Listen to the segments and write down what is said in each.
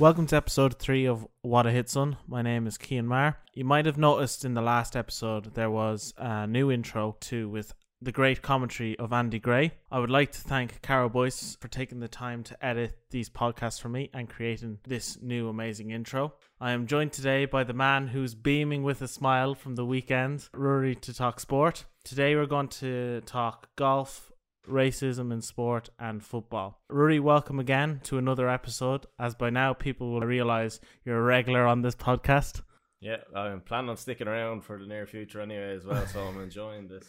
Welcome to episode three of What a Hit Son. My name is Kian Marr. You might have noticed in the last episode there was a new intro to with the great commentary of Andy Gray. I would like to thank Carol Boyce for taking the time to edit these podcasts for me and creating this new amazing intro. I am joined today by the man who's beaming with a smile from the weekend, Rory to talk sport. Today we're going to talk golf, racism in sport, and football. Rory, welcome again to another episode. As by now people will realize you're a regular on this podcast. Yeah, I'm planning on sticking around for the near future anyway as well, so I'm enjoying this.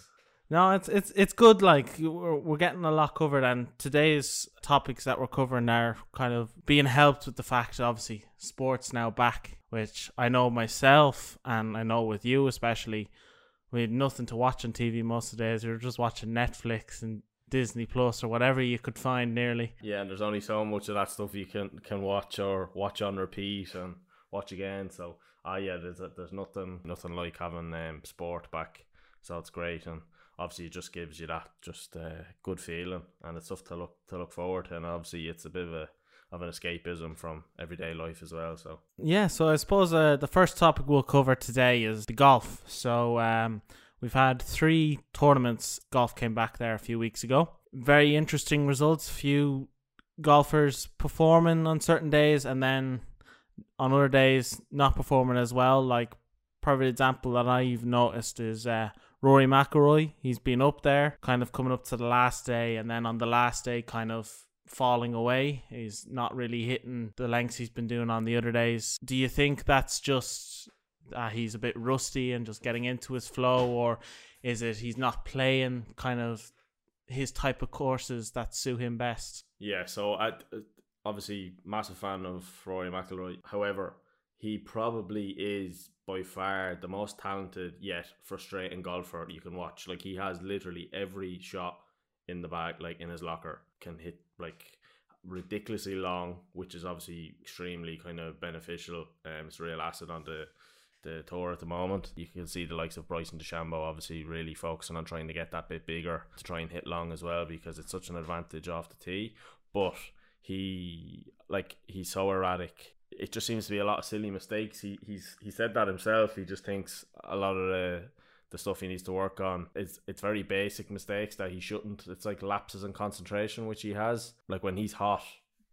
No, it's it's it's good. Like we're, we're getting a lot covered, and today's topics that we're covering are kind of being helped with the fact that obviously sports now back, which I know myself and I know with you especially, we had nothing to watch on TV most of the days. We were just watching Netflix and Disney Plus or whatever you could find nearly. Yeah, and there's only so much of that stuff you can can watch or watch on repeat and watch again. So, ah, yeah, there's there's nothing nothing like having um, sport back. So it's great and obviously it just gives you that just uh, good feeling and it's stuff to look to look forward to and obviously it's a bit of a of an escapism from everyday life as well so yeah so i suppose uh, the first topic we'll cover today is the golf so um, we've had three tournaments golf came back there a few weeks ago very interesting results few golfers performing on certain days and then on other days not performing as well like perfect example that i've noticed is uh, Rory McIlroy, he's been up there, kind of coming up to the last day, and then on the last day, kind of falling away. He's not really hitting the lengths he's been doing on the other days. Do you think that's just uh, he's a bit rusty and just getting into his flow, or is it he's not playing kind of his type of courses that suit him best? Yeah, so I obviously massive fan of Rory McIlroy. However, he probably is by far the most talented yet frustrating golfer you can watch. Like he has literally every shot in the bag, like in his locker, can hit like ridiculously long, which is obviously extremely kind of beneficial. Um, it's a real asset on the the tour at the moment. You can see the likes of Bryson DeChambeau obviously really focusing on trying to get that bit bigger to try and hit long as well because it's such an advantage off the tee. But he like he's so erratic it just seems to be a lot of silly mistakes. He he's he said that himself. He just thinks a lot of the the stuff he needs to work on it's it's very basic mistakes that he shouldn't. It's like lapses in concentration which he has. Like when he's hot,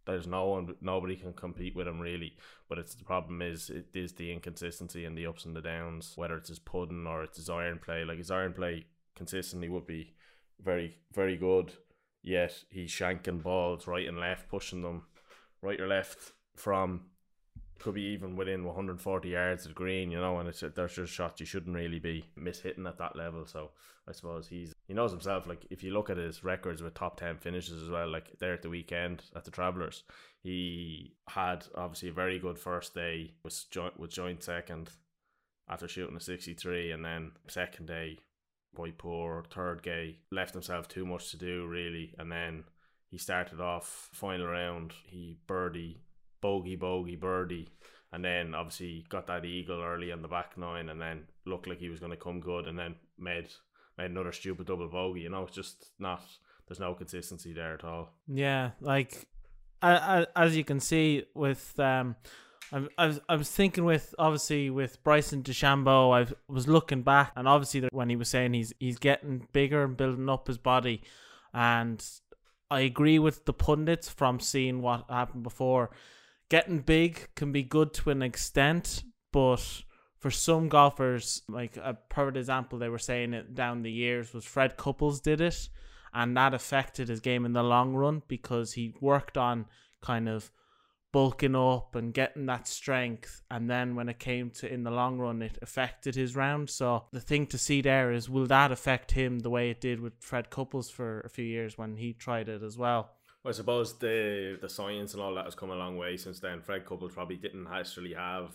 there's no one nobody can compete with him really. But it's the problem is it is the inconsistency and the ups and the downs, whether it's his putting or it's his iron play. Like his iron play consistently would be very very good. Yet he's shanking balls right and left, pushing them right or left from could be even within 140 yards of green, you know, and it's there's just shots you shouldn't really be mishitting at that level. So I suppose he's he knows himself. Like if you look at his records with top 10 finishes as well, like there at the weekend at the Travelers, he had obviously a very good first day was joint with joint second after shooting a 63, and then second day quite poor. Third day left himself too much to do really, and then he started off final round. He birdie bogey, bogey, birdie, and then obviously got that eagle early on the back nine, and then looked like he was going to come good, and then made made another stupid double bogey. You know, it's just not. There's no consistency there at all. Yeah, like as you can see with um. I was, I was thinking with obviously with Bryson DeChambeau, I was looking back and obviously when he was saying he's he's getting bigger and building up his body, and I agree with the pundits from seeing what happened before getting big can be good to an extent, but for some golfers, like a perfect example, they were saying it down the years was Fred Couples did it, and that affected his game in the long run because he worked on kind of bulking up and getting that strength and then when it came to in the long run it affected his round so the thing to see there is will that affect him the way it did with Fred Couples for a few years when he tried it as well I suppose the the science and all that has come a long way since then. Fred Couples probably didn't actually have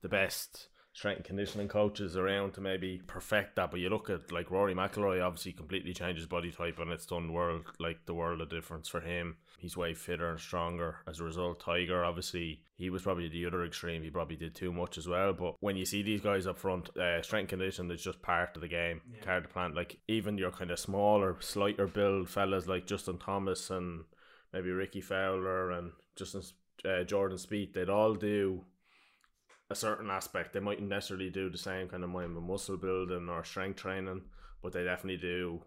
the best strength and conditioning coaches around to maybe perfect that. But you look at like Rory McIlroy, obviously completely changed his body type, and it's done world like the world of difference for him. He's way fitter and stronger as a result. Tiger, obviously, he was probably the other extreme. He probably did too much as well. But when you see these guys up front, uh, strength condition is just part of the game, yeah. part of the plan. Like even your kind of smaller, slighter build fellas like Justin Thomas and maybe Rickie Fowler and Justin uh, Jordan Spieth, they'd all do a certain aspect. They mightn't necessarily do the same kind of mind of muscle building or strength training, but they definitely do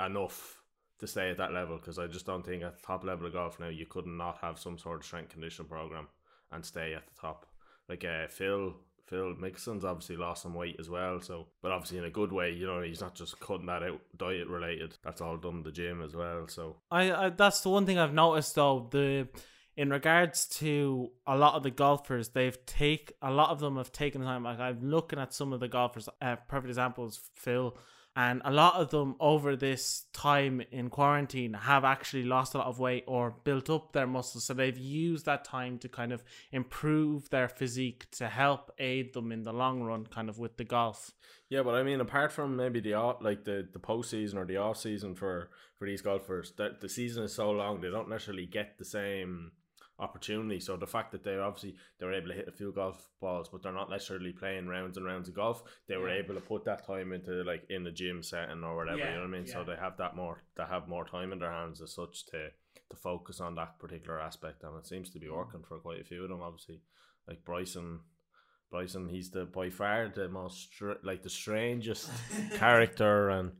enough to stay at that level. Because I just don't think at the top level of golf now you could not have some sort of strength condition program and stay at the top. Like uh, Phil Phil Mickelson's obviously lost some weight as well, so but obviously in a good way. You know, he's not just cutting that out diet related. That's all done in the gym as well. So I, I that's the one thing I've noticed though the in regards to a lot of the golfers, they've take a lot of them have taken time. Like I'm looking at some of the golfers. Uh, perfect examples, Phil and a lot of them over this time in quarantine have actually lost a lot of weight or built up their muscles so they've used that time to kind of improve their physique to help aid them in the long run kind of with the golf yeah but i mean apart from maybe the like the the postseason or the off season for for these golfers that the season is so long they don't necessarily get the same opportunity. So the fact that they obviously they were able to hit a few golf balls, but they're not necessarily playing rounds and rounds of golf. They were able to put that time into like in the gym setting or whatever. Yeah, you know what I mean? Yeah. So they have that more. They have more time in their hands as such to to focus on that particular aspect, and it seems to be mm. working for quite a few of them. Obviously, like Bryson. Bryson, he's the by far the most like the strangest character and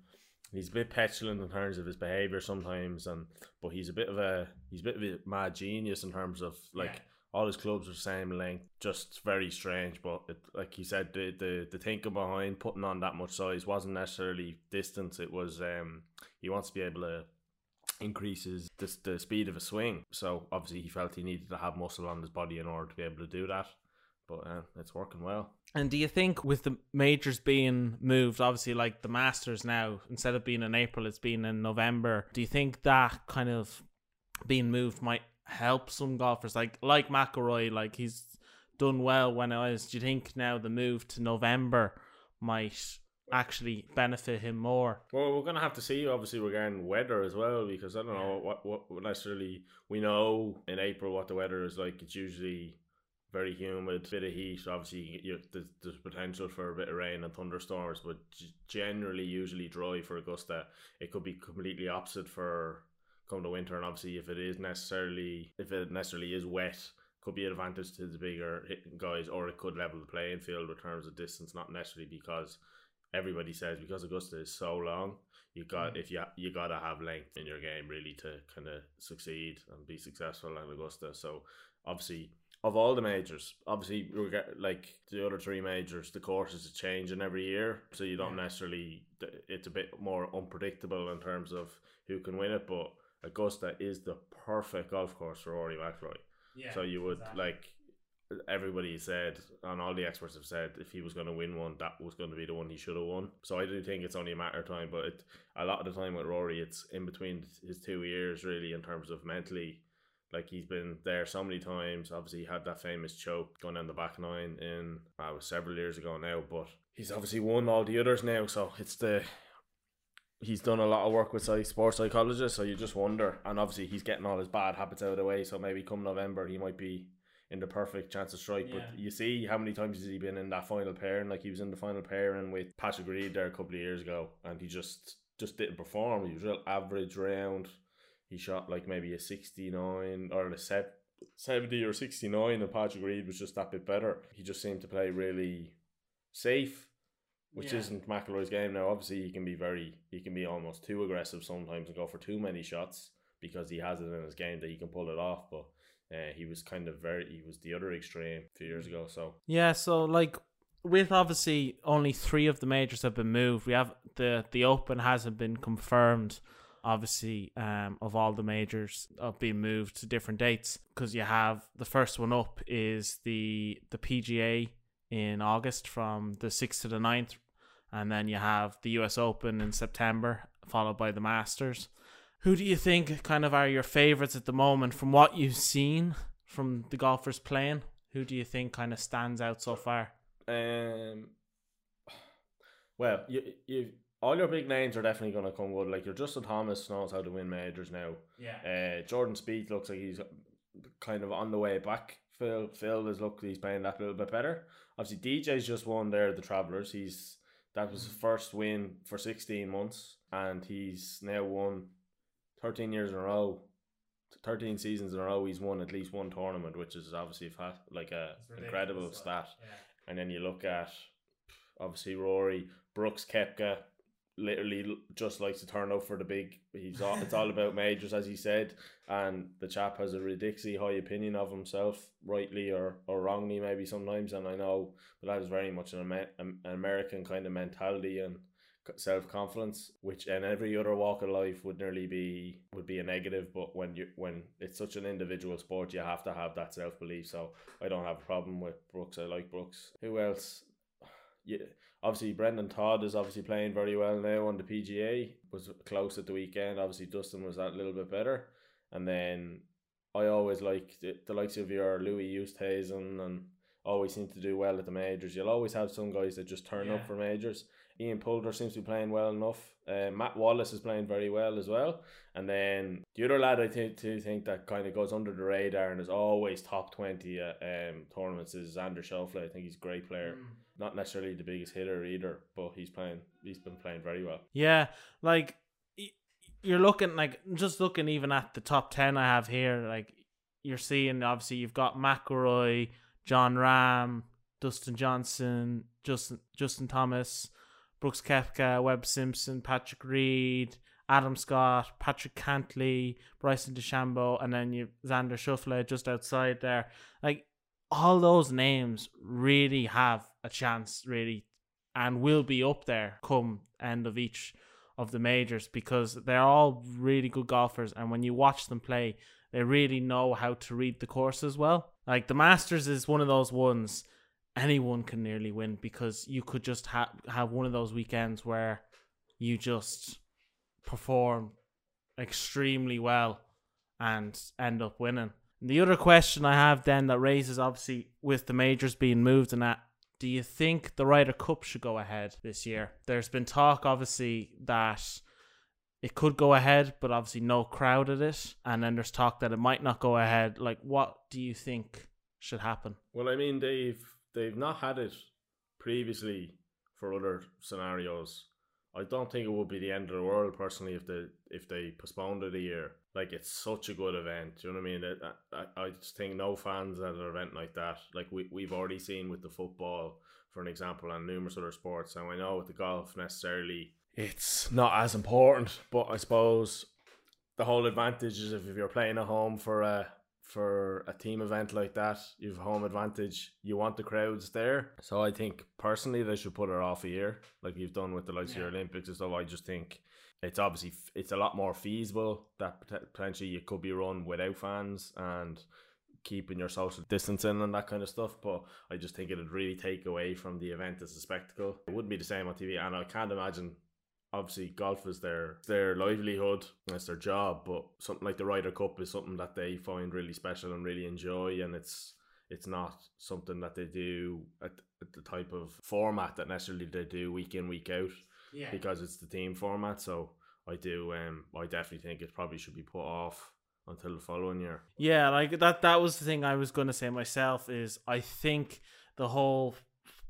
he's a bit petulant in terms of his behavior sometimes, and but he's a bit of a he's a bit of a mad genius in terms of like. Yeah. All his clubs are the same length, just very strange. But it, like you said, the, the the thinking behind putting on that much size wasn't necessarily distance. It was um he wants to be able to increases the, the speed of a swing. So obviously he felt he needed to have muscle on his body in order to be able to do that but uh, it's working well. And do you think with the majors being moved, obviously like the Masters now, instead of being in April, it's been in November. Do you think that kind of being moved might help some golfers, like like McIlroy, like he's done well when it was. Do you think now the move to November might actually benefit him more? Well, we're gonna have to see, obviously, regarding weather as well, because I don't know what what necessarily we know in April what the weather is like. It's usually very humid, bit of heat. Obviously, you, there's, there's potential for a bit of rain and thunderstorms, but generally, usually dry for Augusta. It could be completely opposite for come the winter, and obviously, if it is necessarily if it necessarily is wet, could be an advantage to the bigger guys, or it could level the playing field in terms of distance. Not necessarily because everybody says because Augusta is so long, you got mm. if you you gotta have length in your game really to kind of succeed and be successful in Augusta. So obviously of all the majors, obviously, like the other three majors, the courses are changing every year, so you don't yeah. necessarily. It's a bit more unpredictable in terms of who can win it, but Augusta is the perfect golf course for Rory McIlroy. Yeah, so you would exactly. like everybody said, and all the experts have said, if he was going to win one, that was going to be the one he should have won. So I do think it's only a matter of time. But it, a lot of the time with Rory, it's in between his two ears, really, in terms of mentally like he's been there so many times. Obviously, he had that famous choke going down the back nine in uh, was several years ago now, but he's obviously won all the others now. So it's the he's done a lot of work with like, sports psychologists. So you just wonder, and obviously he's getting all his bad habits out of the way. So maybe come November he might be in the perfect chance to strike. Yeah. But you see how many times has he been in that final pairing? Like he was in the final pairing with Patrick Reed there a couple of years ago, and he just just didn't perform. He was real average round he shot like maybe a 69 or a 70 or 69 and Patrick Reed was just that bit better. He just seemed to play really safe, which yeah. isn't McIlroy's game now. Obviously, he can be very, he can be almost too aggressive sometimes and go for too many shots because he has it in his game that he can pull it off. But uh, he was kind of very, he was the other extreme a few years ago. So yeah, so like with obviously only three of the majors have been moved. We have the the Open hasn't been confirmed obviously um, of all the majors of being moved to different dates because you have the first one up is the the PGA in August from the 6th to the 9th and then you have the US Open in September followed by the Masters. Who do you think kind of are your favorites at the moment from what you've seen from the golfers playing? Who do you think kind of stands out so far? Um well you you all your big names are definitely going to come good. Like your Justin Thomas knows how to win majors now. Yeah. Uh, Jordan Spieth looks like he's kind of on the way back. Phil Phil is look he's playing that a little bit better. Obviously DJ's just won there the Travelers. He's that was his first win for sixteen months, and he's now won thirteen years in a row 13 seasons in a row he's won at least one tournament, which is obviously fa- like a incredible stat. And then you look at obviously Rory, Brooks Koepka, literally just likes to turn up for the big. He's all, it's all about majors, as he said, and the chap has a ridiculously high opinion of himself, rightly or, or wrongly, maybe sometimes. And I know, but that is very much an, an American kind of mentality and self confidence, which in every other walk of life would nearly be would be a negative. But when you when it's such an individual sport, you have to have that self belief. So I don't have a problem with Brooks. I like Brooks. Who else? Yeah, obviously Brendon Todd is obviously playing very well now on the PGA. Was close at the weekend. Obviously Dustin was that little bit better, and then I always like the, the likes of your Louis Oosthuizen and always seem to do well at the majors. You'll always have some guys that just turn Yeah. up for majors. Ian Poulter seems to be playing well enough. Uh, Matt Wallace is playing very well as well. And then the other lad I think to think that kind of goes under the radar and is always top twenty at um, tournaments is Xander Schauffele. I think he's a great player. Not necessarily the biggest hitter either, but he's playing. He's been playing very well. Yeah, like you're looking like just looking even at the top ten I have here. Like you're seeing, obviously you've got McIlroy, Jon Rahm, Dustin Johnson, Justin Justin Thomas, Brooks Koepka, Webb Simpson, Patrick Reed, Adam Scott, Patrick Cantlay, Bryson DeChambeau, and then you Xander Schauffele just outside there. Like all those names really have a chance, really, and will be up there come end of each of the majors because they're all really good golfers, and when you watch them play, they really know how to read the course as well. Like the Masters is one of those ones anyone can nearly win because you could just ha- have one of those weekends where you just perform extremely well and end up winning. The other question I have then that raises obviously with the majors being moved and that do you think the Ryder Cup should go ahead this year? There's been talk obviously that it could go ahead, but obviously no crowd at it. And then there's talk that it might not go ahead. Like what do you think should happen? Well, I mean they've they've not had it previously for other scenarios. I don't think it would be the end of the world personally if they if they postponed it a year. Like it's such a good event. You know what I mean? I, I, I just think no fans at an event like that. Like we we've already seen with the football, for an example, and numerous other sports. And I know with the golf necessarily it's not as important, but I suppose the whole advantage is if you're playing at home for a for a team event like that, you've home advantage. You want the crowds there. So I think personally they should put it off a year, like you've done with the likes of your Olympics and stuff. I just think it's obviously it's a lot more feasible that potentially you could be run without fans and keeping your social distancing and that kind of stuff. But I just think it'd really take away from the event as a spectacle. It wouldn't be the same on TV, and I can't imagine obviously golf is their their livelihood that's their job but something like the Ryder Cup is something that they find really special and really enjoy and it's it's not something that they do at, at the type of format that necessarily they do week in week out Yeah. because it's the team format so I do um I definitely think it probably should be put off until the following year Yeah, like that that was the thing I was going to say myself is I think the whole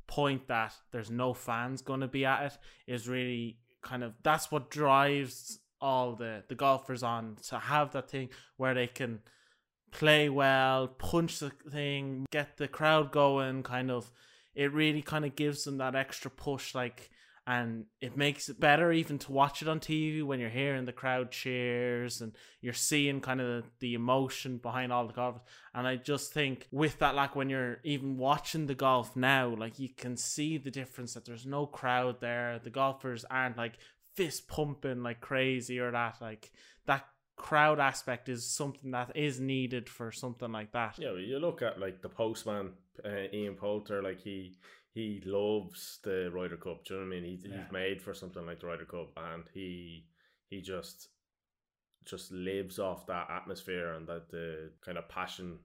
point that there's no fans going to be at it is really kind of that's what drives all the the golfers on to have that thing where they can play well, punch the thing, get the crowd going kind of it really kind of gives them that extra push like and it makes it better even to watch it on TV when you're hearing the crowd cheers and you're seeing kind of the, emotion behind all the golf. And I just think with that, like when you're even watching the golf now, like you can see the difference that there's no crowd there. The golfers aren't like fist pumping like crazy or that. Like that crowd aspect is something that is needed for something like that. Yeah, you look at like the postman, uh, Ian Poulter, like he he loves the Ryder Cup. Do you know what I mean? He's, Yeah. he's made for something like the Ryder Cup, and he he just just lives off that atmosphere and that the kind of passion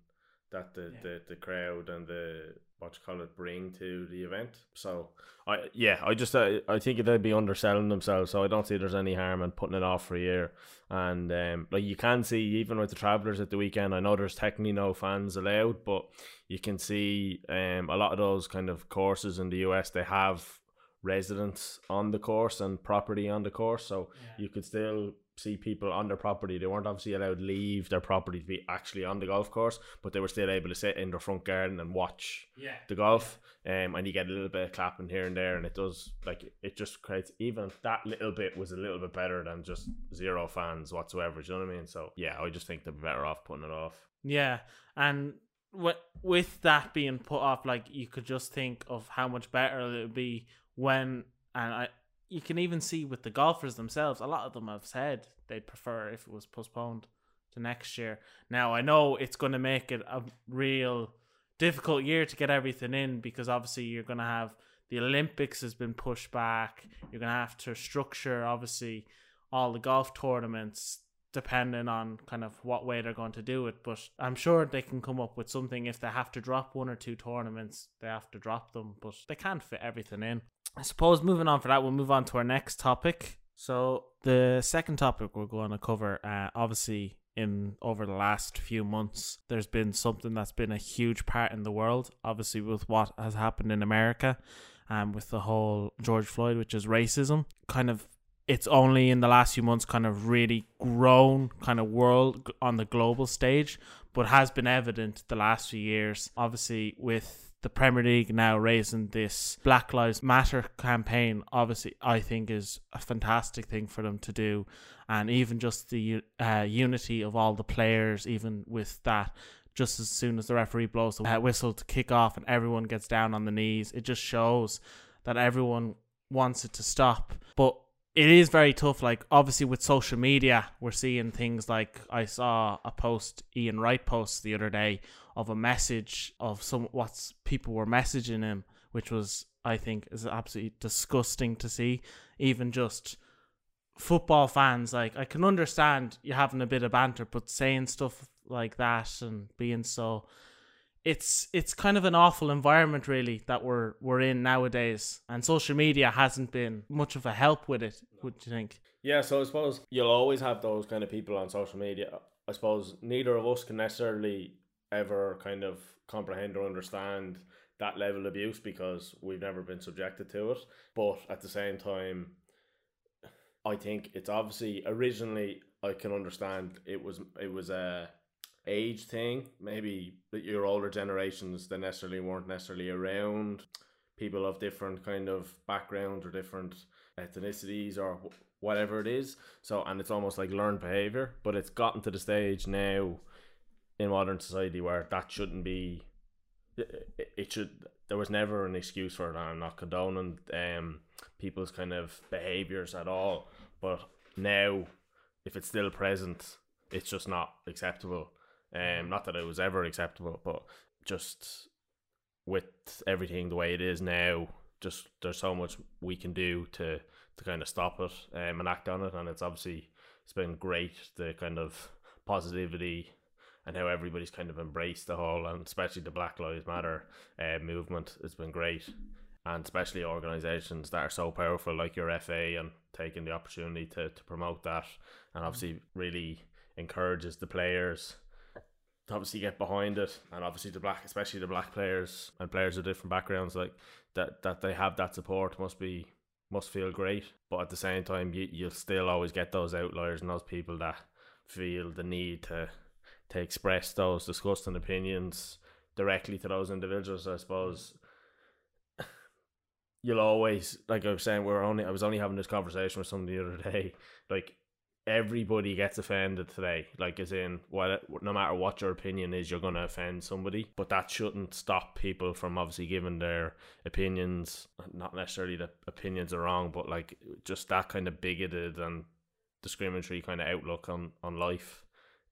that the, Yeah. the, the crowd and the what you call it bring to the event. So I yeah, I just uh, I think they'd be underselling themselves. So I don't see there's any harm in putting it off for a year. And um, like you can see even with the travelers at the weekend, I know there's technically no fans allowed, but you can see um, a lot of those kind of courses in the US they have residents on the course and property on the course, so you could still see people on their property. They weren't obviously allowed to leave their property to be actually on the golf course, but they were still able to sit in their front garden and watch Yeah. the golf. Um, and you get a little bit of clapping here and there, and it does like it just creates even that little bit was a little bit better than just zero fans whatsoever. Do you know what I mean? So yeah, I just think they're better off putting it off. Yeah, and with with that being put off, like you could just think of how much better it would be when, and I, you can even see with the golfers themselves. A lot of them have said they'd prefer if it was postponed to next year. Now I know it's going to make it a real difficult year to get everything in because obviously you're going to have the Olympics has been pushed back. You're going to have to structure obviously all the golf tournaments depending on kind of what way they're going to do it. But I'm sure they can come up with something. If they have to drop one or two tournaments, they have to drop them. But they can't fit everything in. I suppose moving on for that, we'll move on to our next topic. So the second topic we're going to cover, uh, obviously in over the last few months, there's been something that's been a huge part in the world. Obviously with what has happened in America, um, with the whole George Floyd, which is racism, kind of it's only in the last few months kind of really grown kind of world on the global stage, but has been evident the last few years. Obviously, with the Premier League now raising this Black Lives Matter campaign, obviously, I think is a fantastic thing for them to do. And even just the uh, unity of all the players, even with that, just as soon as the referee blows the uh, whistle to kick off and everyone gets down on the knees, it just shows that everyone wants it to stop. But it is very tough. Like obviously with social media, we're seeing things like I saw a post Ian Wright post the other day of a message of some what's people were messaging him, which was I think is absolutely disgusting to see. Even just football fans, like I can understand you having a bit of banter, but saying stuff like that and being so it's it's kind of an awful environment really that we're we're in nowadays and social media hasn't been much of a help with it would you think Yeah, so I suppose you'll always have those kind of people on social media. I suppose neither of us can necessarily ever kind of comprehend or understand that level of abuse because we've never been subjected to it. But at the same time, I think it's obviously originally I can understand it was it was a age thing. Maybe your older generations they necessarily weren't necessarily around people of different kind of backgrounds or different ethnicities or whatever it is. So and it's almost like learned behavior, but it's gotten to the stage now in modern society where that shouldn't be. It, should. There was never an excuse for it. I'm not condoning um people's kind of behaviors at all, but now if it's still present, it's just not acceptable. Um, not that it was ever acceptable, but just with everything the way it is now, just there's so much we can do to to kind of stop it um, and act on it, and it's obviously it's been great the kind of positivity and how everybody's kind of embraced the whole and especially the Black Lives Matter uh, movement has been great, and especially organisations that are so powerful like your FA and taking the opportunity to to promote that, and obviously really encourages the players to obviously get behind it. And obviously the black especially the black players and players of different backgrounds like that that they have that support must be must feel great. But at the same time you, you'll still always get those outliers and those people that feel the need to to express those disgusting opinions directly to those individuals i suppose you'll always like i was saying we're only i was only having this conversation with somebody the other day like everybody gets offended today. Like, as in, what, no matter what your opinion is, you're going to offend somebody. But that shouldn't stop people from obviously giving their opinions. Not necessarily that opinions are wrong, but like just that kind of bigoted and discriminatory kind of outlook on, on life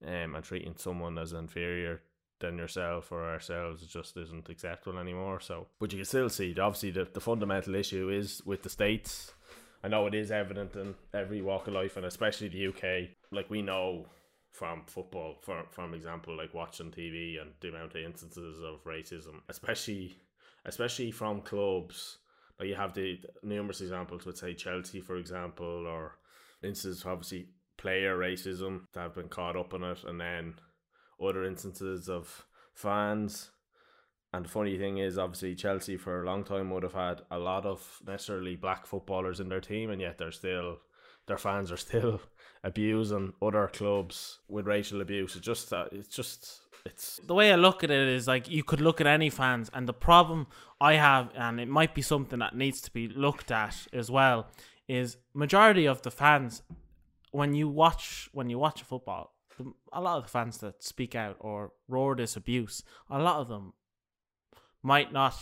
um, and treating someone as inferior than yourself or ourselves just isn't acceptable anymore. So, but you can still see, obviously, the, the fundamental issue is with the states I know it is evident in every walk of life, and especially the UK. Like we know from football, for from example, like watching TV and the amount of instances of racism, especially especially from clubs. Like you have the numerous examples with say Chelsea, for example, or instances obviously player racism that have been caught up in it, and then other instances of fans and the funny thing is, obviously, Chelsea for a long time would have had a lot of necessarily black footballers in their team, and yet they're still their fans are still abusing other clubs with racial abuse. It's just that it's just it's the way I look at it is like you could look at any fans, and the problem I have, and it might be something that needs to be looked at as well, is majority of the fans when you watch when you watch a football, a lot of the fans that speak out or roar this abuse, a lot of them might not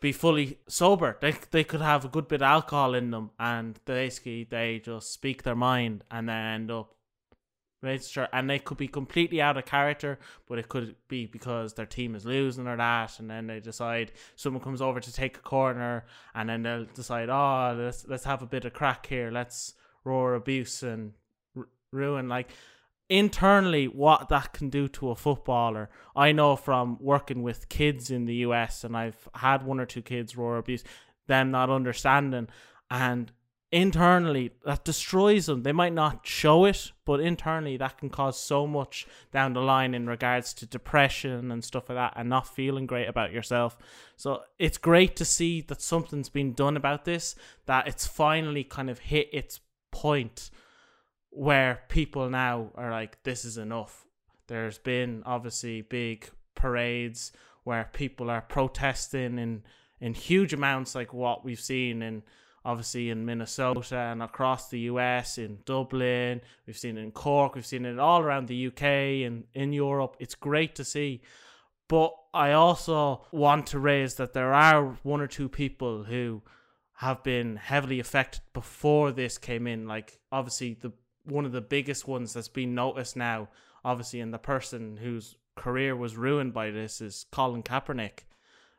be fully sober. They they could have a good bit of alcohol in them, and basically they just speak their mind and then end up register, and they could be completely out of character, but it could be because their team is losing or that, and then they decide someone comes over to take a corner, and then they'll decide, oh, let's let's have a bit of crack here, let's roar abuse and r- ruin like internally what that can do to a footballer. I know from working with kids in the US, and I've had one or two kids roar abuse, them not understanding, and internally that destroys them. They might not show it, but internally that can cause so much down the line in regards to depression and stuff like that and not feeling great about yourself. So it's great to see that something's been done about this, that it's finally kind of hit its point where people now are like, this is enough. There's been obviously big parades where people are protesting in, in huge amounts, like what we've seen in obviously in Minnesota and across the US, in Dublin, we've seen in Cork, we've seen it all around the UK and in Europe. It's great to see. But I also want to raise that there are one or two people who have been heavily affected before this came in. Like obviously the one of the biggest ones that's been noticed now, obviously, and the person whose career was ruined by this is Colin Kaepernick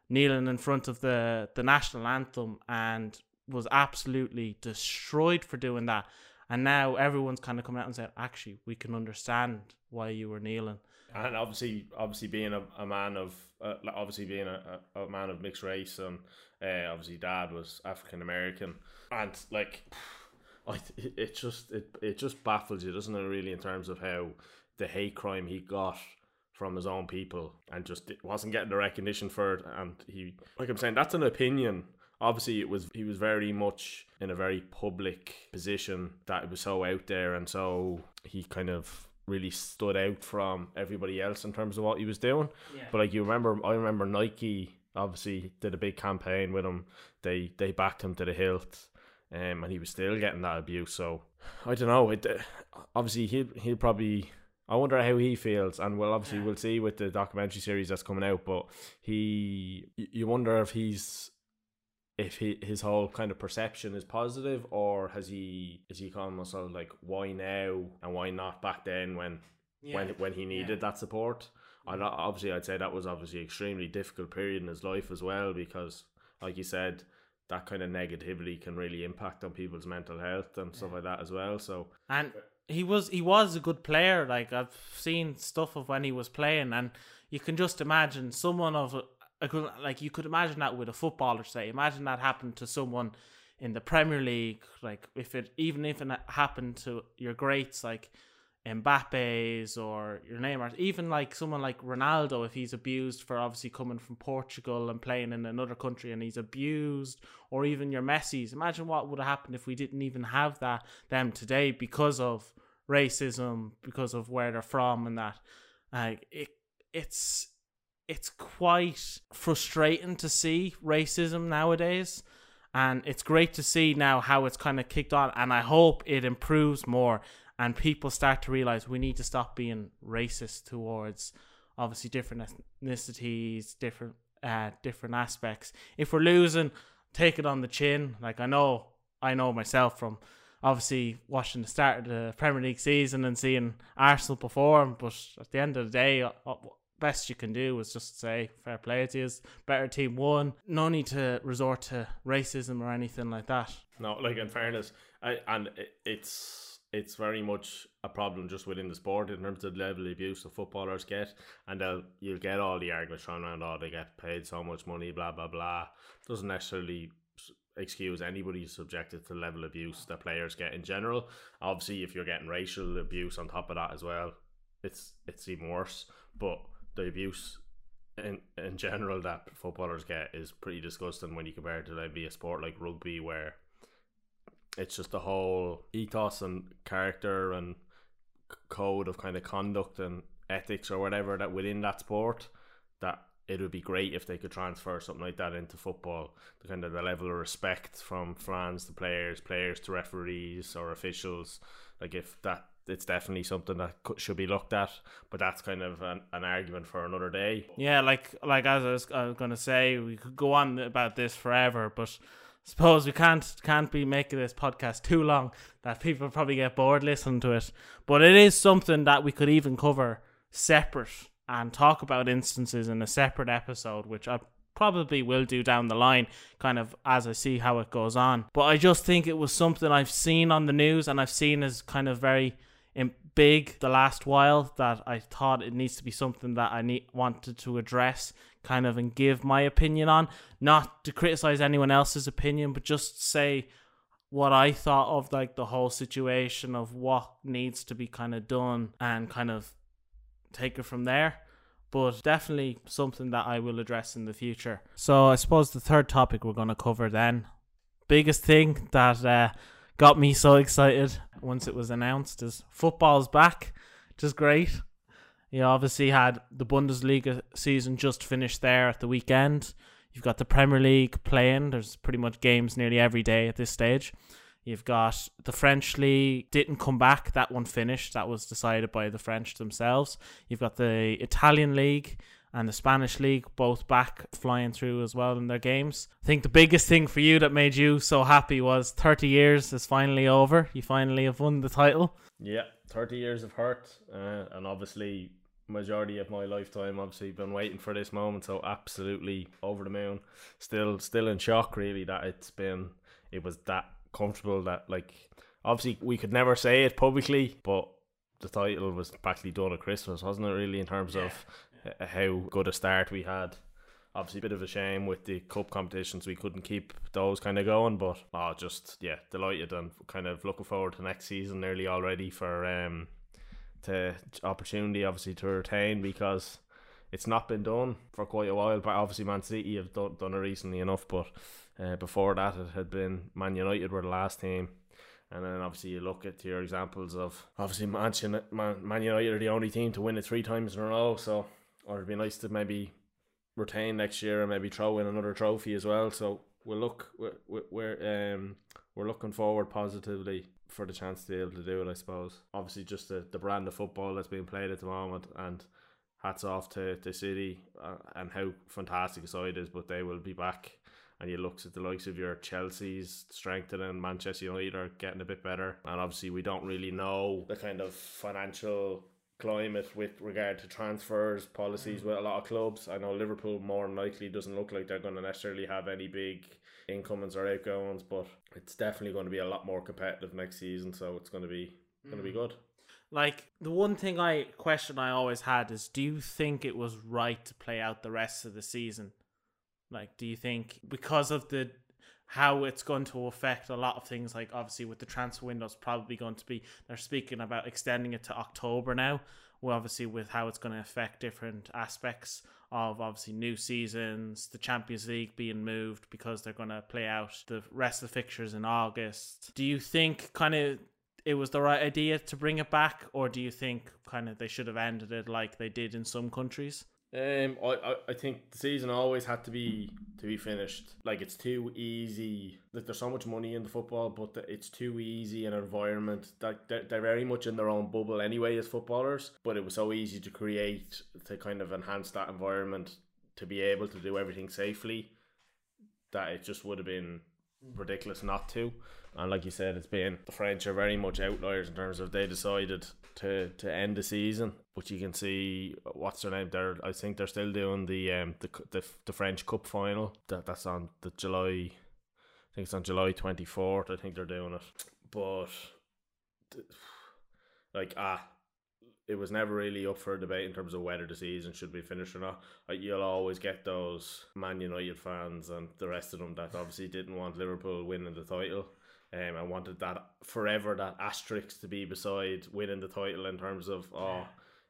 kneeling in front of the, the national anthem and was absolutely destroyed for doing that. And now everyone's kind of coming out and saying, actually, we can understand why you were kneeling. And obviously, obviously being a, a man of, uh, obviously being a, a, man of mixed race, and uh, obviously dad was African American, and like, I, it just it it just baffles you, doesn't it? Really, in terms of how the hate crime he got from his own people, and just wasn't getting the recognition for it, and he, like I'm saying, that's an opinion obviously it was he was very much in a very public position that it was so out there and so he kind of really stood out from everybody else in terms of what he was doing yeah. but like you remember i remember nike obviously did a big campaign with him they they backed him to the hilt um, and he was still getting that abuse so i don't know it, obviously he'll, he'll probably I wonder how he feels, and well, obviously we'll see with the documentary series that's coming out. But he, you wonder if he's if he, his whole kind of perception is positive or has he is he calling himself like why now and why not back then when yeah. when when he needed yeah. that support and mm. obviously I'd say that was obviously extremely difficult period in his life as well because like you said that kind of negativity can really impact on people's mental health and stuff like that as well so and he was he was a good player like I've seen stuff of when he was playing and you can just imagine someone of I like you could imagine that with a footballer. Say, imagine that happened to someone in the Premier League. Like if it even if it happened to your greats like Mbappe's or your Neymar, even like someone like Ronaldo, if he's abused for obviously coming from Portugal and playing in another country and he's abused, or even your Messi's. Imagine what would have happened if we didn't even have that them today because of racism, because of where they're from and that. Like it, it's it's quite frustrating to see racism nowadays. And it's great to see now how it's kind of kicked on. And I hope it improves more and people start to realize we need to stop being racist towards obviously different ethnicities, different uh, different aspects. If we're losing, take it on the chin. Like I know, I know myself from obviously watching the start of the Premier League season and seeing Arsenal perform. But at the end of the day, uh, best you can do is just say fair play to you, better team won. No need to resort to racism or anything like that. No, like in fairness, I, and it, it's it's very much a problem just within the sport in terms of the level of abuse the footballers get, and they'll you'll get all the arguments thrown around. Oh, they get paid so much money, blah blah blah. Doesn't necessarily excuse anybody subjected to the level of abuse that players get in general. Obviously, if you're getting racial abuse on top of that as well, it's it's even worse. But the abuse in in general that footballers get is pretty disgusting when you compare it to maybe a sport like rugby where it's just the whole ethos and character and code of kind of conduct and ethics or whatever that within that sport that it would be great if they could transfer something like that into football. The kind of the level of respect from fans to players, players to referees or officials. Like if that, it's definitely something that should be looked at. But that's kind of an, an argument for another day. Yeah, like like as I was, I was gonna say, we could go on about this forever, but suppose we can't can't be making this podcast too long that people probably get bored listening to it. But it is something that we could even cover separate and talk about instances in a separate episode, which I probably will do down the line, kind of as I see how it goes on. But I just think it was something I've seen on the news and I've seen as kind of very big the last while that I thought it needs to be something that I need wanted to address kind of and give my opinion on not to criticize anyone else's opinion but just say what I thought of like the whole situation of what needs to be kind of done and kind of take it from there. But definitely something that I will address in the future. So I suppose the third topic we're going to cover then, biggest thing that uh, got me so excited once it was announced as football's back, which is great. You obviously had the Bundesliga season just finished there at the weekend. You've got the Premier League playing. There's pretty much games nearly every day at this stage. You've got the French league didn't come back. That one finished. That was decided by the French themselves. You've got the Italian league and the Spanish league both back flying through as well in their games. I think the biggest thing for you that made you so happy was 30 years is finally over. You finally have won the title. Yeah, 30 years of hurt uh, and obviously majority of my lifetime obviously been waiting for this moment so absolutely over the moon still still in shock really that it's been it was that comfortable that like obviously we could never say it publicly, but the title was practically done at Christmas, wasn't it? Really, in terms yeah. of yeah. how good a start we had. Obviously, a bit of a shame with the cup competitions we couldn't keep those kind of going, but oh, just yeah, delighted and kind of looking forward to next season nearly already for um to opportunity obviously to retain because it's not been done for quite a while. But obviously, Man City have done, done it recently enough, but uh, before that, it had been Man United were the last team. And then obviously you look at your examples of obviously Man, Man United are the only team to win it three times in a row. So, or it'd be nice to maybe retain next year and maybe throw in another trophy as well. So we'll look we're we're um we're looking forward positively for the chance to be able to do it. I suppose. Obviously, just the, the brand of football that's being played at the moment, and hats off to the city uh, and how fantastic a side is. But they will be back and you look at the likes of your Chelsea's strengthening, Manchester United are getting a bit better, and obviously we don't really know the kind of financial climate with regard to transfers policies with a lot of clubs. I know Liverpool more than likely doesn't look like they're going to necessarily have any big incomings or outgoings, but it's definitely going to be a lot more competitive next season. So it's going to be mm. going to be good. Like the one thing I question I always had is, do you think it was right to play out the rest of the season? Like, do you think because of the how it's going to affect a lot of things, like obviously with the transfer window, it's probably going to be they're speaking about extending it to October now. Well, obviously with how it's going to affect different aspects of obviously new seasons, the Champions League being moved because they're going to play out the rest of the fixtures in August. Do you think kind of it was the right idea to bring it back, or do you think kind of they should have ended it like they did in some countries? Um, I, I think the season always had to be to be finished. Like it's too easy. Like there's so much money in the football, but it's too easy an environment that they're, they're very much in their own bubble anyway as footballers. But it was so easy to create to kind of enhance that environment to be able to do everything safely that it just would have been ridiculous not to. And like you said, it's been the French are very much outliers in terms of they decided to to end the season. But you can see what's their name. They're I think they're still doing the um the the, the French Cup final. That that's on the July. I think it's on July twenty fourth. I think they're doing it. But like ah, it was never really up for debate in terms of whether the season should be finished or not. You'll always get those Man United fans and the rest of them that obviously didn't want Liverpool winning the title um, I wanted that forever that asterisk to be beside winning the title in terms of oh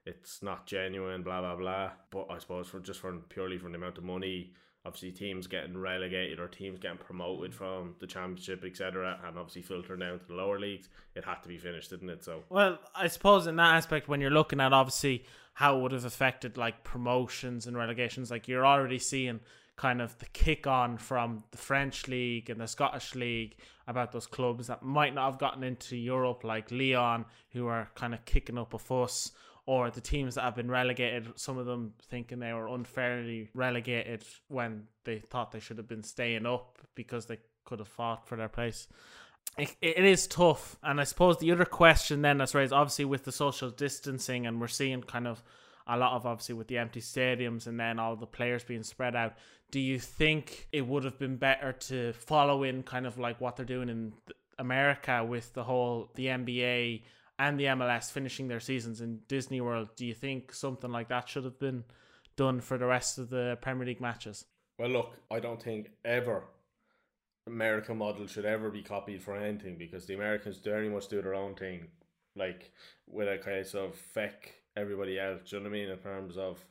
it's not genuine, blah blah blah. But I suppose for just from purely from the amount of money, obviously teams getting relegated or teams getting promoted from the championship, etc., and obviously filtering down to the lower leagues, it had to be finished, didn't it? So Well, I suppose in that aspect, when you're looking at obviously how it would have affected like promotions and relegations, like you're already seeing kind of the kick on from the French league and the Scottish league about those clubs that might not have gotten into Europe, like Lyon, who are kind of kicking up a fuss, or the teams that have been relegated, some of them thinking they were unfairly relegated when they thought they should have been staying up because they could have fought for their place. It, it is tough, and I suppose the other question then that's raised, obviously with the social distancing, and we're seeing kind of a lot of obviously with the empty stadiums and then all the players being spread out. Do you think it would have been better to follow in kind of like what they're doing in America with the whole the NBA and the MLS finishing their seasons in Disney World? Do you think something like that should have been done for the rest of the Premier League matches? Well, look, I don't think ever American model should ever be copied for anything because the Americans very much do their own thing, like with a case of feck everybody else. Do you know what I mean? In terms of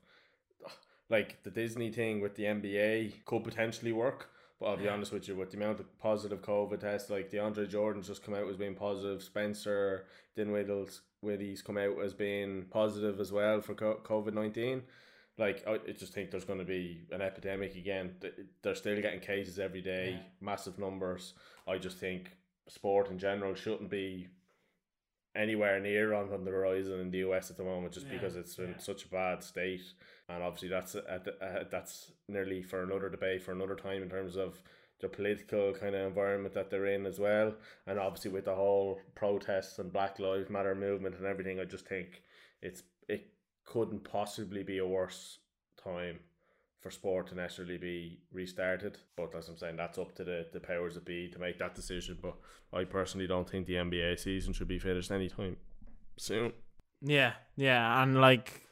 like the Disney thing with the NBA could potentially work. I'll be honest with you, with the amount of positive COVID tests, like DeAndre Jordan's just come out as being positive, Spencer Dinwiddie's Widdy's come out as being positive as well for COVID nineteen. Like I just think there's going to be an epidemic again. They're still getting cases every day, yeah. massive numbers. I just think sport in general shouldn't be anywhere near on, on the horizon in the US at the moment, just yeah, because it's in yeah. such a bad state. And obviously, that's a, uh, that's nearly for another debate for another time in terms of the political kind of environment that they're in as well. And obviously, with the whole protests and Black Lives Matter movement and everything, I just think it's it couldn't possibly be a worse time for sport to necessarily be restarted. But as I'm saying, that's up to the, the powers that be to make that decision. But I personally don't think the NBA season should be finished anytime soon. Yeah, yeah, and like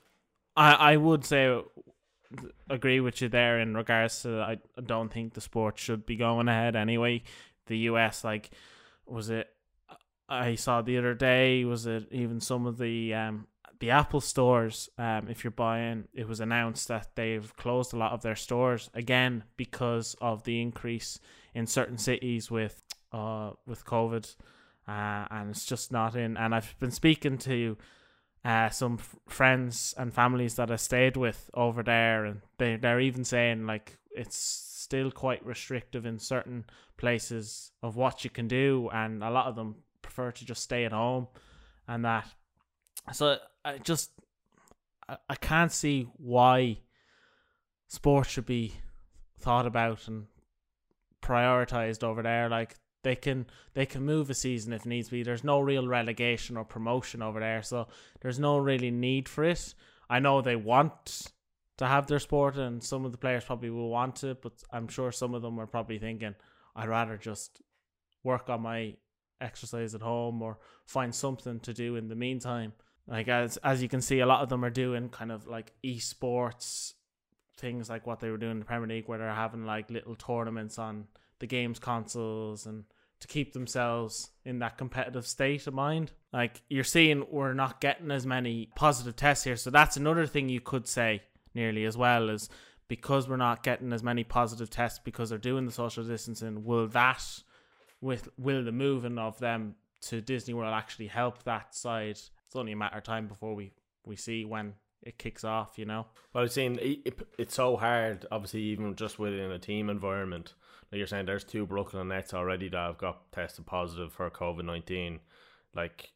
I I would say agree with you there in regards to I don't think the sport should be going ahead anyway. The US like was it I saw the other day was it even some of the um the Apple stores, um, if you're buying, it was announced that they've closed a lot of their stores again because of the increase in certain cities with uh with COVID, uh, and it's just not in. And I've been speaking to uh some f- friends and families that I stayed with over there, and they they're even saying like it's still quite restrictive in certain places of what you can do, and a lot of them prefer to just stay at home, and that so I just I, I can't see why sports should be thought about and prioritized over there. Like they can they can move a season if needs be. There's no real relegation or promotion over there, so there's no really need for it. I know they want to have their sport, and some of the players probably will want it, but I'm sure some of them are probably thinking, I'd rather just work on my exercise at home or find something to do in the meantime. Like as as you can see, a lot of them are doing kind of like esports things like what they were doing in the Premier League, where they're having like little tournaments on the games consoles and to keep themselves in that competitive state of mind. Like you're seeing, we're not getting as many positive tests here, so that's another thing you could say nearly as well is because we're not getting as many positive tests because they're doing the social distancing. Will that with will the moving of them to Disney World actually help that side it's only a matter of time before we we see when it kicks off. You know. Well, I've seen it, it, it's so hard. Obviously, even just within a team environment, like you're saying, there's two Brooklyn Nets already that have got tested positive for COVID nineteen. Like,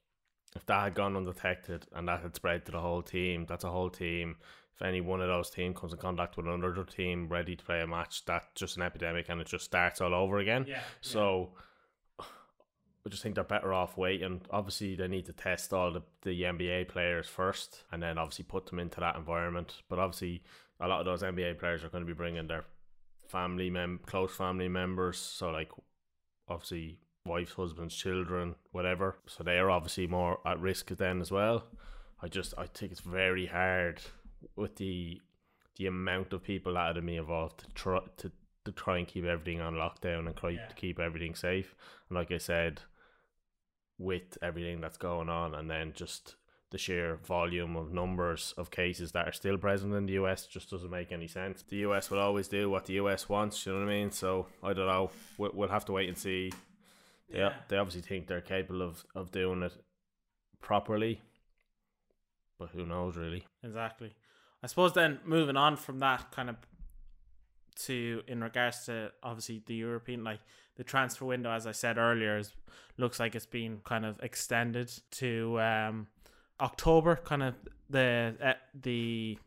if that had gone undetected and that had spread to the whole team, that's a whole team. If any one of those team comes in contact with another team ready to play a match, that's just an epidemic and it just starts all over again. Yeah. So. Yeah I just think they're better off waiting. Obviously, they need to test all the, the NBA players first and then obviously put them into that environment. But obviously, a lot of those NBA players are going to be bringing their family, mem- close family members. So, like, obviously, wives, husbands, children, whatever. So, they are obviously more at risk then as well. I just, I think it's very hard with the the amount of people that are to be involved to try to, to try and keep everything on lockdown and try yeah. to keep everything safe. And like I said, with everything that's going on, and then just the sheer volume of numbers of cases that are still present in the US just doesn't make any sense. The US will always do what the US wants, you know what I mean? So I don't know. We'll, we'll have to wait and see. Yeah, they obviously think they're capable of, of doing it properly, but who knows really? Exactly. I suppose then moving on from that kind of to in regards to obviously the European like the transfer window as I said earlier is looks like it's been kind of extended to um October kind of the uh, the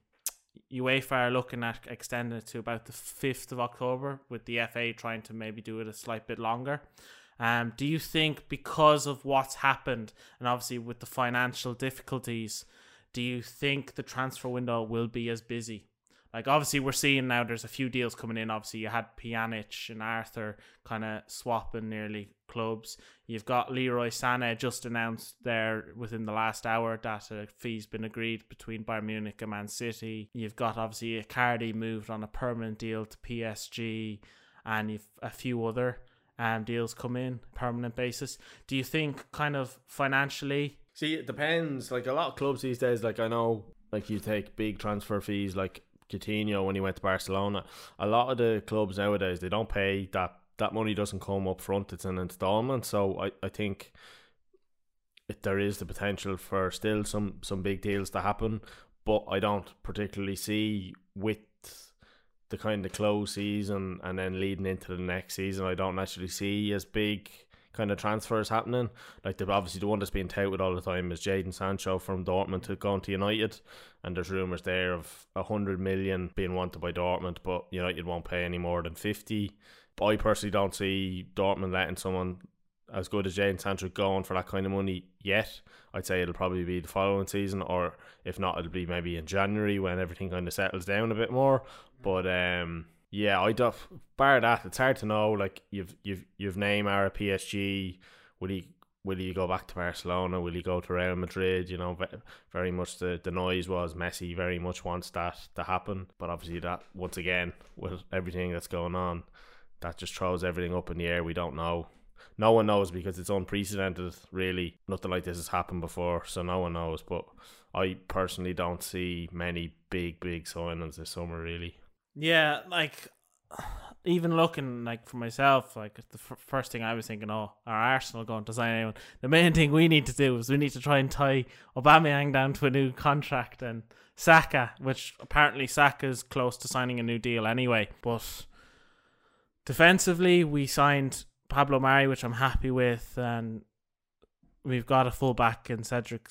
UEFA are looking at extending it to about the 5th of October with the FA trying to maybe do it a slight bit longer. Um, do you think because of what's happened and obviously with the financial difficulties, do you think the transfer window will be as busy like obviously we're seeing now there's a few deals coming in. Obviously you had Pjanic and Arthur kind of swapping nearly clubs. You've got Leroy Sané just announced there within the last hour that a fee's been agreed between Bayern Munich and Man City. You've got obviously Icardi moved on a permanent deal to PSG, and you've a few other um, deals come in permanent basis. Do you think kind of financially? See, it depends. Like a lot of clubs these days, like I know, like you take big transfer fees, like Coutinho when he went to Barcelona. A lot of the clubs nowadays they don't pay that that money doesn't come up front. It's an installment. So I, I think it, there is the potential for still some some big deals to happen, but I don't particularly see with the kind of close season and then leading into the next season. I don't actually see as big kind of transfers happening. Like the obviously the one that's being touted all the time is Jadon Sancho from Dortmund to going to United, and there's rumours there of a hundred million being wanted by Dortmund, but United won't pay any more than fifty. But I personally don't see Dortmund letting someone as good as Jadon Sancho going for that kind of money yet. I'd say it'll probably be the following season, or if not, it'll be maybe in January when everything kind of settles down a bit more. But um, yeah, I don't. Bar that, it's hard to know. Like you've you've you've Neymar at PSG. Will he will he go back to Barcelona? Will he go to Real Madrid? You know, very much the the noise was Messi very much wants that to happen, but obviously that once again with everything that's going on, that just throws everything up in the air. We don't know. No one knows because it's unprecedented. Really, nothing like this has happened before, so no one knows. But I personally don't see many big big signings this summer. Really. Yeah, like even looking like for myself, like the f- first thing I was thinking, oh, are Arsenal going to sign anyone? The main thing we need to do is we need to try and tie Aubameyang down to a new contract and Saka, which apparently Saka is close to signing a new deal anyway. But defensively, we signed Pablo Mari, which I'm happy with, and we've got a fullback in Cedric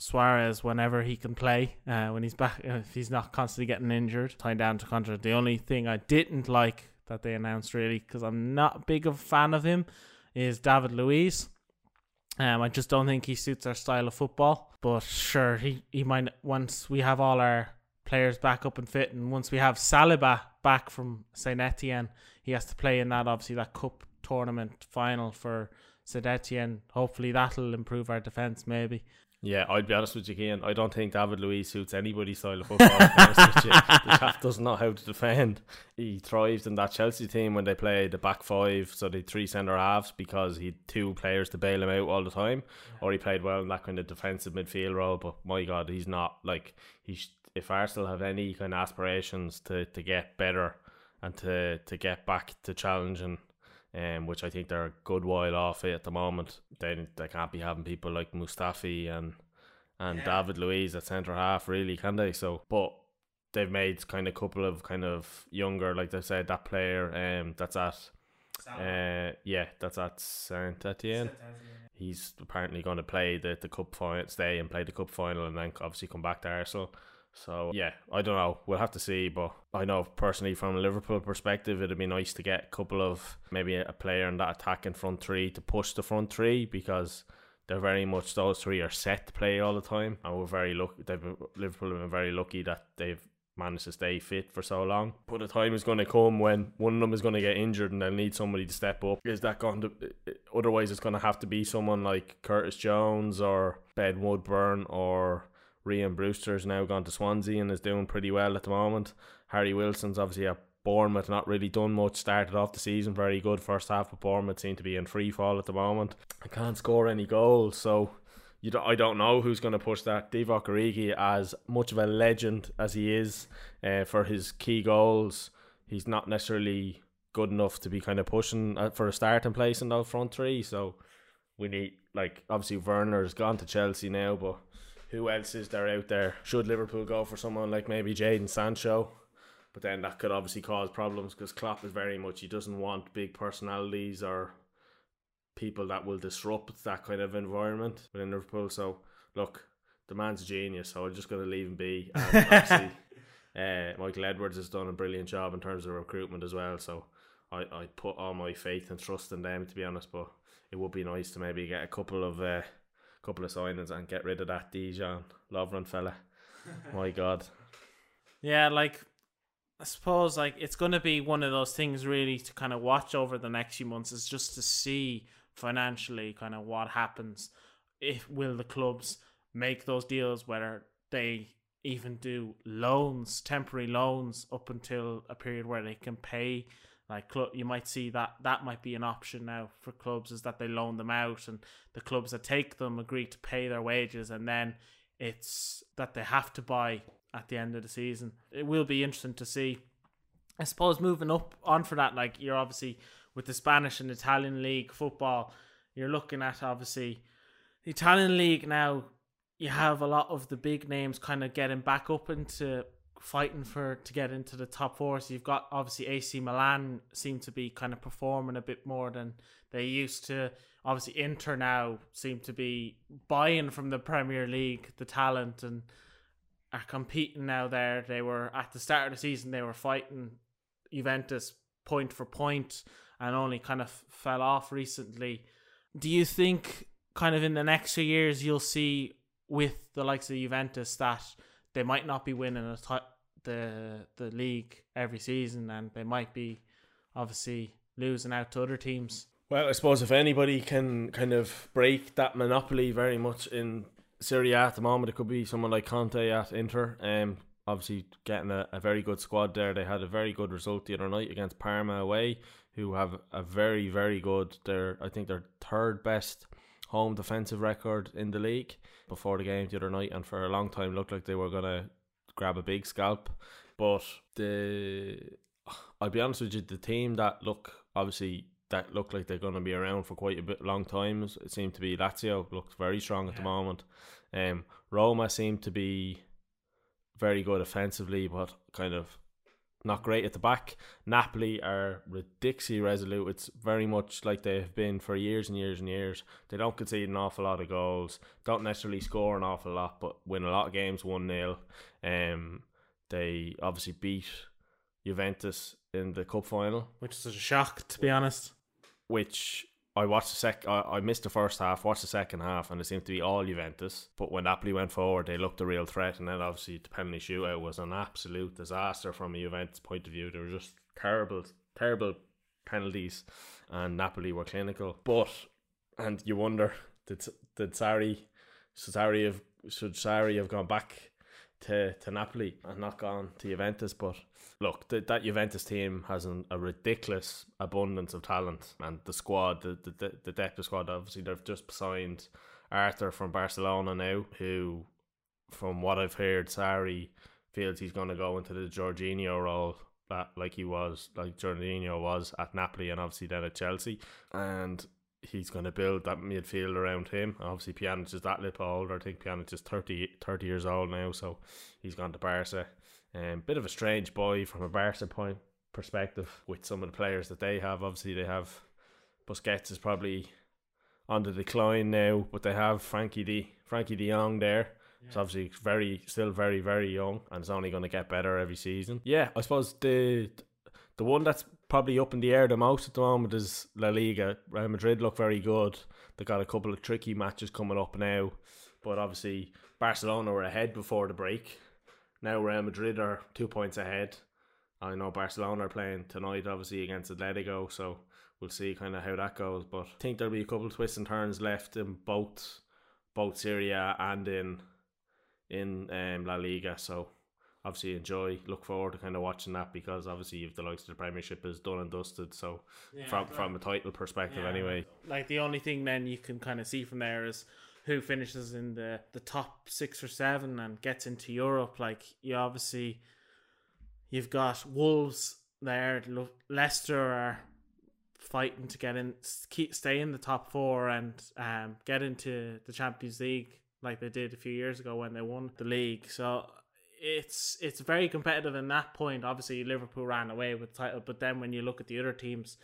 Soares whenever he can play, uh, when he's back, uh, if he's not constantly getting injured, tied down to contract. The only thing I didn't like that they announced really, because I'm not big of a fan of him, is David Luiz. Um, I just don't think he suits our style of football. But sure, he, he might once we have all our players back up and fit, and once we have Saliba back from Saint Etienne, he has to play in that obviously that cup tournament final for Saint Etienne. Hopefully that'll improve our defence maybe. Yeah, I'd be honest with you, Keane. I don't think David Luiz suits anybody's style of football. the chap doesn't know how to defend. He thrived in that Chelsea team when they played the back five, so they three centre halves because he had two players to bail him out all the time. Yeah. Or he played well in that kind of defensive midfield role. But my God, he's not like he's. If Arsenal have any kind of aspirations to, to get better and to, to get back to challenging um, which I think they're a good while off at the moment. They they can't be having people like Mustafi and and yeah. David Luiz at centre half, really, can they? So, but they've made kind of couple of kind of younger, like they said, that player um that's at uh yeah, that's at Saint Etienne. He's apparently going to play the the cup final, stay and play the cup final, and then obviously come back to Arsenal. So yeah, I don't know. We'll have to see, but I know personally from a Liverpool perspective, it'd be nice to get a couple of maybe a player in that attacking front three to push the front three because they're very much those three are set to play all the time, and we're very lucky. They've Liverpool have been very lucky that they've managed to stay fit for so long. But the time is going to come when one of them is going to get injured and they'll need somebody to step up. Is that going to? Otherwise, it's going to have to be someone like Curtis Jones or Ben Woodburn or Rhian Brewster's now gone to Swansea and is doing pretty well at the moment. Harry Wilson's obviously at Bournemouth, not really done much. Started off the season very good first half, but Bournemouth seem to be in free fall at the moment. I can't score any goals, so you don't, I don't know who's going to push that. Divock Origi, as much of a legend as he is uh, for his key goals, he's not necessarily good enough to be kind of pushing uh, for a starting place in that front three. So we need like obviously Werner's gone to Chelsea now, but who else is there out there? Should Liverpool go for someone like maybe Jadon Sancho? But then that could obviously cause problems because Klopp is very much he doesn't want big personalities or people that will disrupt that kind of environment within Liverpool. So look, the man's a genius, so I'm just going to leave him be. And obviously, uh, Michael Edwards has done a brilliant job in terms of recruitment as well. So I, I put all my faith and trust in them to be honest. But it would be nice to maybe get a couple of uh, couple of signings and get rid of that Dejan Lovren fella. My God. Yeah, like I suppose like it's going to be one of those things really to kind of watch over the next few months is just to see financially kind of what happens. If will the clubs make those deals whether they even do loans, temporary loans up until a period where they can pay like club you might see that that might be an option now for clubs is that they loan them out and the clubs that take them agree to pay their wages and then it's that they have to buy at the end of the season. It will be interesting to see. I suppose moving up on for that like you're obviously with the spanish and italian league football you're looking at obviously the italian league now you have a lot of the big names kind of getting back up into fighting for to get into the top four. So you've got obviously AC Milan seem to be kind of performing a bit more than they used to. Obviously Inter now seem to be buying from the Premier League the talent and are competing now there. They were at the start of the season they were fighting Juventus point for point and only kind of fell off recently. Do you think kind of in the next few years you'll see with the likes of Juventus that they might not be winning the the league every season, and they might be obviously losing out to other teams. Well, I suppose if anybody can kind of break that monopoly very much in Serie A at the moment, it could be someone like Conte at Inter. Um, obviously getting a, a very good squad there. They had a very good result the other night against Parma away, who have a very very good. They're I think they're third best home defensive record in the league before the game the other night, and for a long time looked like they were gonna grab a big scalp. But the I'll be honest with you, the team that look obviously that look like they're going to be around for quite a bit long time. It seemed to be Lazio looked very strong at yeah. the moment. Um, Roma seemed to be very good offensively, but kind of not great at the back. Napoli are ridiculously resolute. It's very much like they have been for years and years and years. They don't concede an awful lot of goals, don't necessarily score an awful lot, but win a lot of games 1 0. Um, they obviously beat Juventus in the cup final, which is a shock, to be honest. Which I watched the sec. I, I missed the first half, watched the second half, and it seemed to be all Juventus. But when Napoli went forward, they looked a real threat, and then obviously the penalty shootout was an absolute disaster from a Juventus point of view. They were just terrible, terrible penalties, and Napoli were clinical. But and you wonder did did Sarri, should Sarri have should Sarri have gone back to to Napoli and not gone to Juventus? But look, the, that Juventus team has an, a ridiculous abundance of talent, and the squad, the, the the depth of squad. Obviously, they've just signed Arthur from Barcelona now, who, from what I've heard, Sarri feels he's going to go into the Jorginho role. That like he was, like Jorginho was at Napoli, and obviously then at Chelsea, and he's going to build that midfield around him. Obviously, Pjanic is that little older. I think Pjanic is 30, 30 years old now, so he's gone to Barca. Um, bit of a strange boy from a Barca point perspective with some of the players that they have. Obviously, they have Busquets is probably on the decline now, but they have Frenkie de Frenkie De Jong there. Yeah. It's obviously very still very very young, and it's only going to get better every season. Yeah, I suppose the the one that's probably up in the air the most at the moment is La Liga. Real Madrid look very good. They got a couple of tricky matches coming up now, but obviously Barcelona were ahead before the break. Now Real Madrid are two points ahead. I know Barcelona are playing tonight, obviously against Atletico, so we'll see kind of how that goes. But I think there'll be a couple of twists and turns left in both both Serie A and in in um, La Liga. So obviously enjoy, look forward to kind of watching that because obviously if the likes of the Premiership is done and dusted. So yeah, from from a title perspective, yeah, anyway. Like the only thing then you can kind of see from there is who finishes in the the top six or seven and gets into Europe. Like you obviously, you've got Wolves there. Leicester are fighting to get in, keep stay in the top four and um get into the Champions League like they did a few years ago when they won the league. So it's it's very competitive in that point. Obviously, Liverpool ran away with the title, but then when you look at the other teams,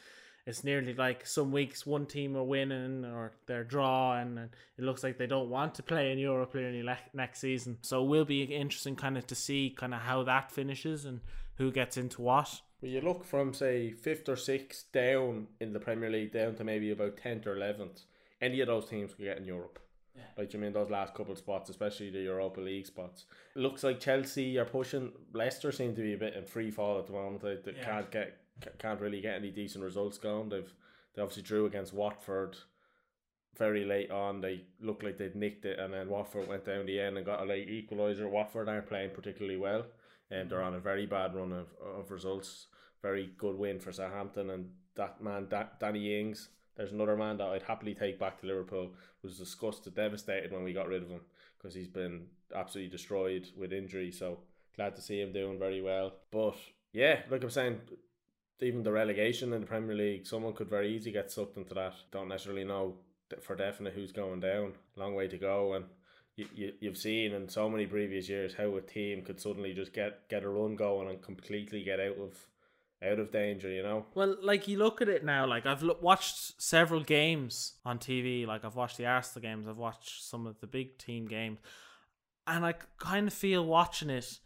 it's nearly like some weeks one team are winning or they're drawing, and it looks like they don't want to play in Europe nearly le- next season. So it will be interesting, kind of, to see kind of how that finishes and who gets into what. When you look from say fifth or sixth down in the Premier League down to maybe about tenth or eleventh, any of those teams could get in Europe. Yeah. Like you mean those last couple of spots, especially the Europa League spots. It looks like Chelsea are pushing. Leicester seem to be a bit in free fall at the moment. They, they Yeah. can't get can't really get any decent results going. They've they obviously drew against Watford very late on. They looked like they'd nicked it, and then Watford went down the end and got a late equaliser. Watford aren't playing particularly well, and they're mm-hmm. on a very bad run of, of results. Very good win for Southampton, and that man da- Danny Ings. There's another man that I'd happily take back to Liverpool. Was disgusted, devastated when we got rid of him because he's been absolutely destroyed with injury. So glad to see him doing very well. But yeah, like I'm saying, even the relegation in the Premier League, someone could very easily get sucked into that. Don't necessarily know for definite who's going down. Long way to go, and you, you you've seen in so many previous years how a team could suddenly just get get a run going and completely get out of out of danger. You know. Well, like you look at it now, like I've lo- watched several games on TV. Like I've watched the Arsenal games, I've watched some of the big team games, and I kind of feel watching it,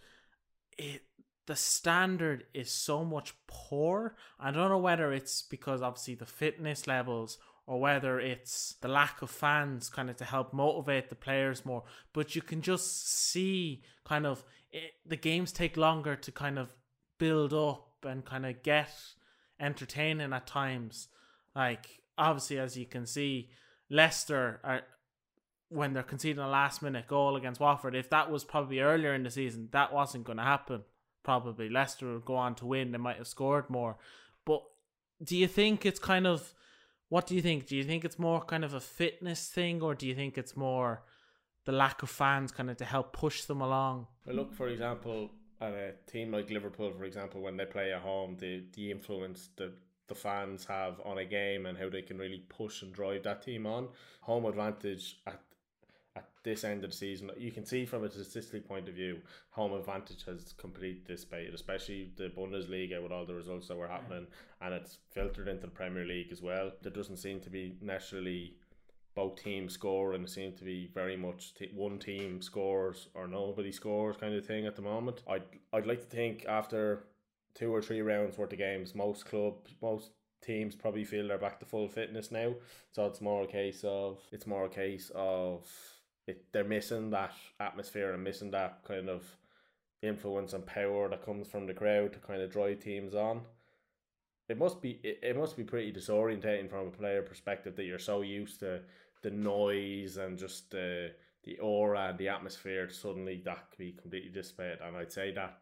it the standard is so much poor. I don't know whether it's because obviously the fitness levels or whether it's the lack of fans kind of to help motivate the players more. But you can just see kind of it, the games take longer to kind of build up and kind of get entertaining at times. Like obviously, as you can see, Leicester are when they're conceding a last minute goal against Watford. If that was probably earlier in the season, that wasn't going to happen. Probably Leicester would go on to win. They might have scored more. But do you think it's kind of what do you think? Do you think it's more kind of a fitness thing, or do you think it's more the lack of fans kind of to help push them along? I look, for example, at a team like Liverpool, for example, when they play at home, the the influence the the fans have on a game and how they can really push and drive that team on. Home advantage at at this end of the season, you can see from a statistical point of view, home advantage has completely dissipated, especially the Bundesliga with all the results that were happening, and it's filtered into the Premier League as well. There doesn't seem to be necessarily both teams score, and it seems to be very much t- one team scores or nobody scores kind of thing at the moment. I'd I'd like to think after two or three rounds worth of games, most clubs, most teams probably feel they're back to full fitness now. So it's more a case of it's more a case of it, they're missing that atmosphere and missing that kind of influence and power that comes from the crowd to kind of drive teams on. It must be it, it must be pretty disorientating from a player perspective that you're so used to the noise and just the the aura and the atmosphere suddenly that could be completely dissipated. And I'd say that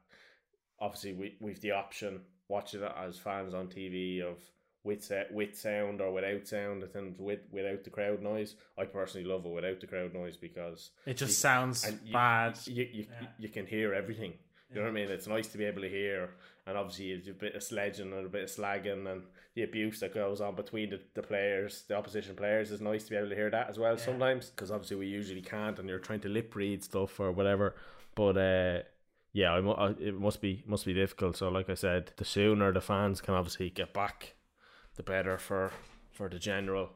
obviously we we've the option watching it as fans on TV of with with sound or without sound and with without the crowd noise. I personally love it without the crowd noise because It just You- sounds you, bad. You you, Yeah. you can hear everything. You know what I mean? It's nice to be able to hear, and obviously it's a bit of sledging and a bit of slagging and the abuse that goes on between the, the players, the opposition players. is nice to be able to hear that as well sometimes because obviously we usually can't, and you're trying to lip read stuff or whatever. But uh, yeah, I, I, it must be must be difficult. So like I said, the sooner the fans can obviously get back, the better for for the general,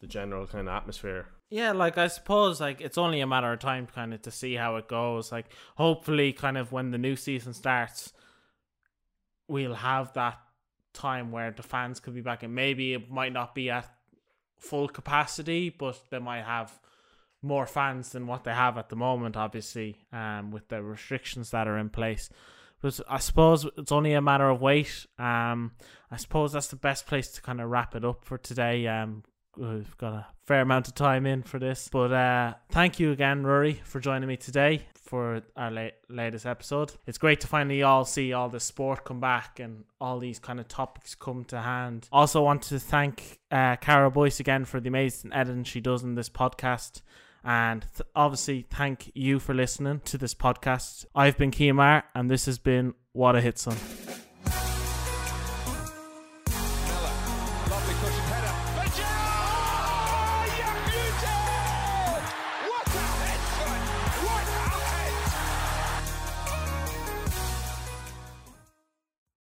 the general kind of atmosphere. Yeah, like I suppose like it's only a matter of time kind of to see how it goes. Like hopefully kind of when the new season starts we'll have that time where the fans could be back and maybe it might not be at full capacity, but they might have more fans than what they have at the moment, obviously, um, with the restrictions that are in place. But I suppose it's only a matter of wait. Um, I suppose that's the best place to kind of wrap it up for today. Um, we've got a fair amount of time in for this, but uh, thank you again, Rory, for joining me today for our la- latest episode. It's great to finally all see all the sport come back and all these kind of topics come to hand. Also, want to thank uh, Cara Boyce again for the amazing editing she does in this podcast. And th- obviously, thank you for listening to this podcast. I've been Kiamar, and this has been What a Hit Son.